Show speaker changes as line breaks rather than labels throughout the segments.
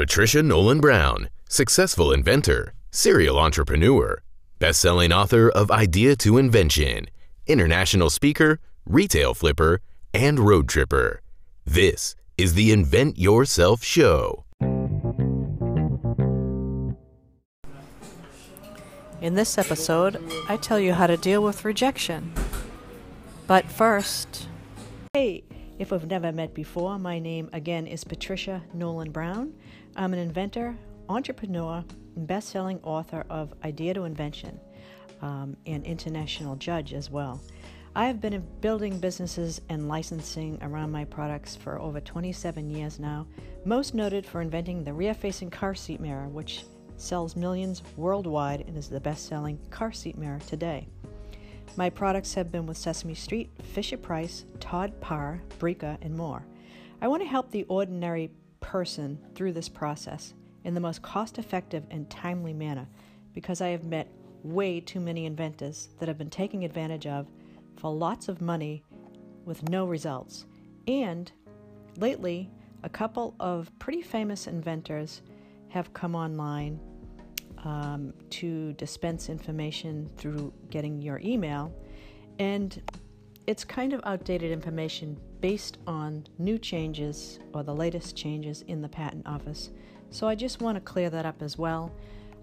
Patricia Nolan Brown, successful inventor, serial entrepreneur, best-selling author of Idea to Invention, international speaker, retail flipper, and road tripper. This is the Invent Yourself Show.
In this episode, I tell you how to deal with rejection. But first, hey, if we've never met before, my name again is Patricia Nolan Brown. I'm an inventor, entrepreneur, and best selling author of Idea to Invention, um, and international judge as well. I have been building businesses and licensing around my products for over 27 years now, most noted for inventing the rear facing car seat mirror, which sells millions worldwide and is the best selling car seat mirror today. My products have been with Sesame Street, Fisher Price, Todd Parr, Brica, and more. I want to help the ordinary person through this process in the most cost effective and timely manner because I have met way too many inventors that have been taking advantage of for lots of money with no results. And lately, a couple of pretty famous inventors have come online um, to dispense information through getting your email. And it's kind of outdated information based on new changes or the latest changes in the patent office. So I just want to clear that up as well.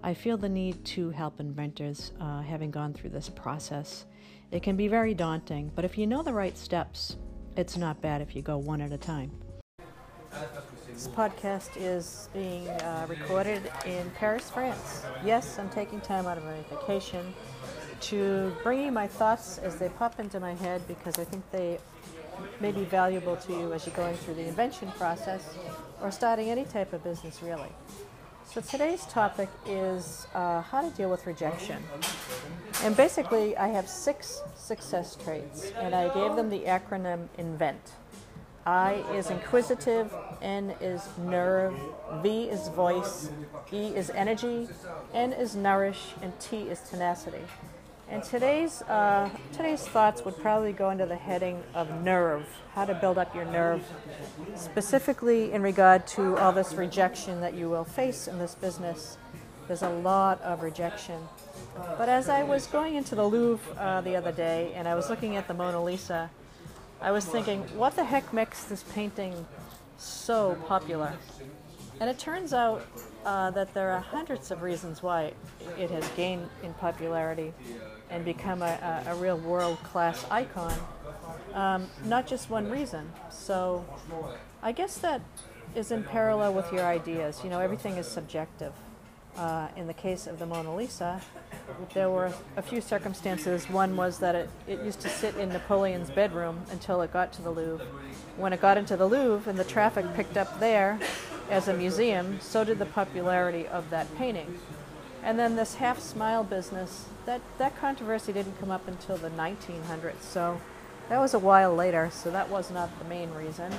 I feel the need to help inventors uh, having gone through this process. It can be very daunting, but if you know the right steps, it's not bad if you go one at a time. This podcast is being uh, recorded in Paris, France. Yes, I'm taking time out of my vacation to bring you my thoughts as they pop into my head because I think they may be valuable to you as you're going through the invention process or starting any type of business, really. So today's topic is uh, how to deal with rejection. And basically, I have six success traits, and I gave them the acronym INVENT. I is inquisitive, N is nerve, V is voice, E is energy, N is nourish, and T is tenacity. And today's uh, today's thoughts would probably go into the heading of nerve, how to build up your nerve, specifically in regard to all this rejection that you will face in this business. There's a lot of rejection. But as I was going into the Louvre uh, the other day and I was looking at the Mona Lisa, I was thinking, what the heck makes this painting so popular? And it turns out uh, that there are hundreds of reasons why it has gained in popularity and become a, a, a real world class icon. Um, not just one reason. So I guess that is in parallel with your ideas. You know, everything is subjective. Uh, in the case of the Mona Lisa, there were a few circumstances. One was that it, it used to sit in Napoleon's bedroom until it got to the Louvre. When it got into the Louvre and the traffic picked up there as a museum, so did the popularity of that painting. And then this half smile business, that, that controversy didn't come up until the 1900s, so that was a while later, so that was not the main reason.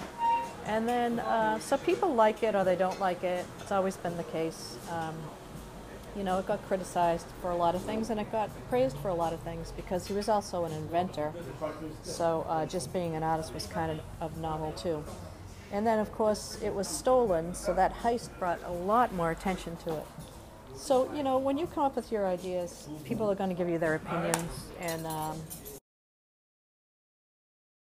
And then, uh, so people like it or they don't like it. It's always been the case. Um, you know, it got criticized for a lot of things and it got praised for a lot of things because he was also an inventor. So uh, just being an artist was kind of, of novel too. And then, of course, it was stolen, so that heist brought a lot more attention to it. So, you know, when you come up with your ideas, people are going to give you their opinions, and um,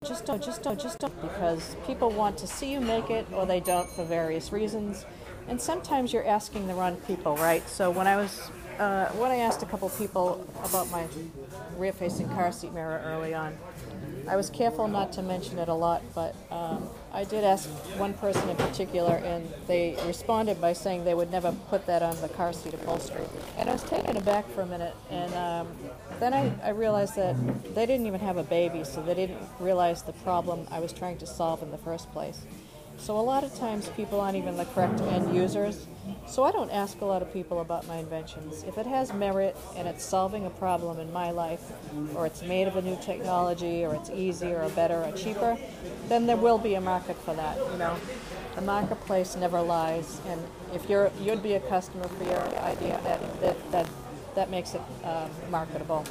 just don't, just don't, just don't, because people want to see you make it, or they don't for various reasons. And sometimes you're asking the wrong people, right? So when I was, uh, when I asked a couple people about my rear-facing car seat mirror early on, I was careful not to mention it a lot, but um, I did ask one person in particular, and they responded by saying they would never put that on the car seat upholstery. And I was taken aback for a minute, and um, then I, I realized that they didn't even have a baby, so they didn't realize the problem I was trying to solve in the first place. So a lot of times people aren't even the correct end users. So I don't ask a lot of people about my inventions. If it has merit and it's solving a problem in my life, or it's made of a new technology, or it's easier or better or cheaper, then there will be a market for that. You know, the marketplace never lies, and if you're you'd be a customer for your idea, that that that, that makes it um, marketable.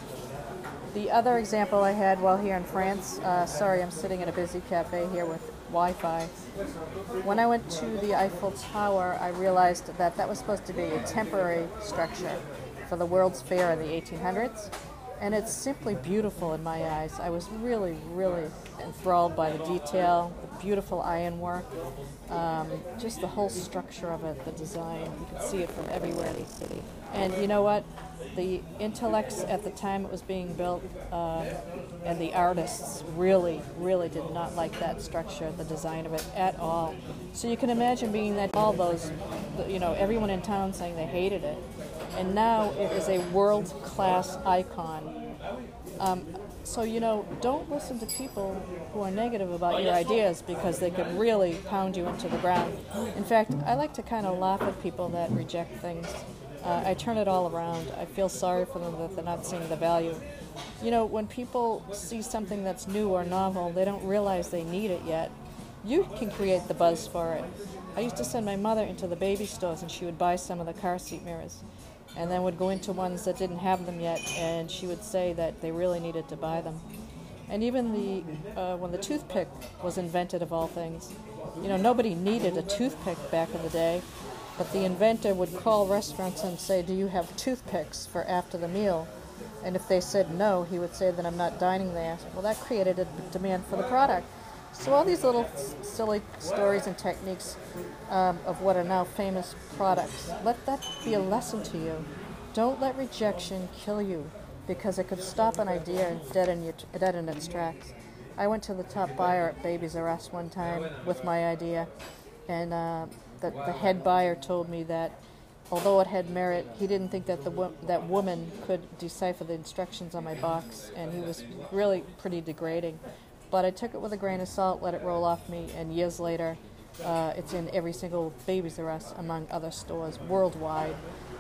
The other example I had while here in France, uh, sorry, I'm sitting in a busy cafe here with Wi-Fi. When I went to the Eiffel Tower, I realized that that was supposed to be a temporary structure for the World's Fair in the 1800s. And it's simply beautiful in my eyes. I was really, really enthralled by the detail, the beautiful ironwork, um, just the whole structure of it, the design. You can see it from everywhere in the city. And you know what? The intellects at the time it was being built uh, and the artists really, really did not like that structure, the design of it at all. So you can imagine being that all those, you know, everyone in town saying they hated it. And now it is a world class icon. Um, so, you know, don't listen to people who are negative about your ideas because they could really pound you into the ground. In fact, I like to kind of laugh at people that reject things. Uh, I turn it all around. I feel sorry for them that they're not seeing the value. You know, when people see something that's new or novel, they don't realize they need it yet. You can create the buzz for it. I used to send my mother into the baby stores and she would buy some of the car seat mirrors and then would go into ones that didn't have them yet, and she would say that they really needed to buy them. And even the uh, when the toothpick was invented, of all things, you know, nobody needed a toothpick back in the day, but the inventor would call restaurants and say, "Do you have toothpicks for after the meal?" And if they said no, he would say that I'm not dining there. Well, that created a demand for the product. So all these little silly stories and techniques um, of what are now famous products, let that be a lesson to you. Don't let rejection kill you because it could stop an idea and deaden, you, deaden its tracks. I went to the top buyer at Babies R Us one time with my idea, and uh, the, the head buyer told me that although it had merit, he didn't think that the wo- that woman could decipher the instructions on my box, and he was really pretty degrading. But I took it with a grain of salt, let it roll off me, and years later, uh, it's in every single Babies R Us, among other stores worldwide.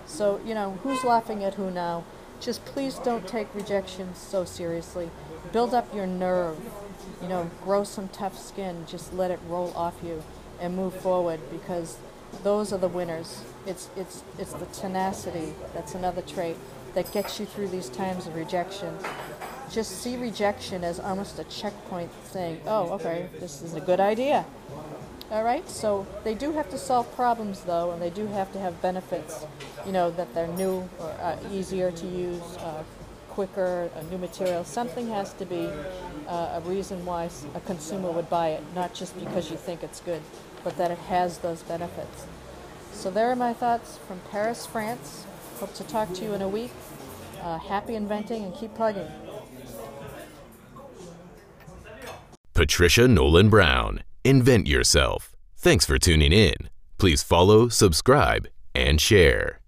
So, you know, who's laughing at who now? Just please don't take rejection so seriously. Build up your nerve. You know, grow some tough skin. Just let it roll off you and move forward because those are the winners. It's, it's, it's the tenacity, that's another trait, that gets you through these times of rejection just see rejection as almost a checkpoint saying, oh, okay, this is a good idea. All right, so they do have to solve problems though, and they do have to have benefits, you know, that they're new or uh, easier to use, uh, quicker, a new material. Something has to be uh, a reason why a consumer would buy it, not just because you think it's good, but that it has those benefits. So there are my thoughts from Paris, France. Hope to talk to you in a week. Uh, happy inventing and keep plugging.
Patricia Nolan Brown. Invent yourself. Thanks for tuning in. Please follow, subscribe, and share.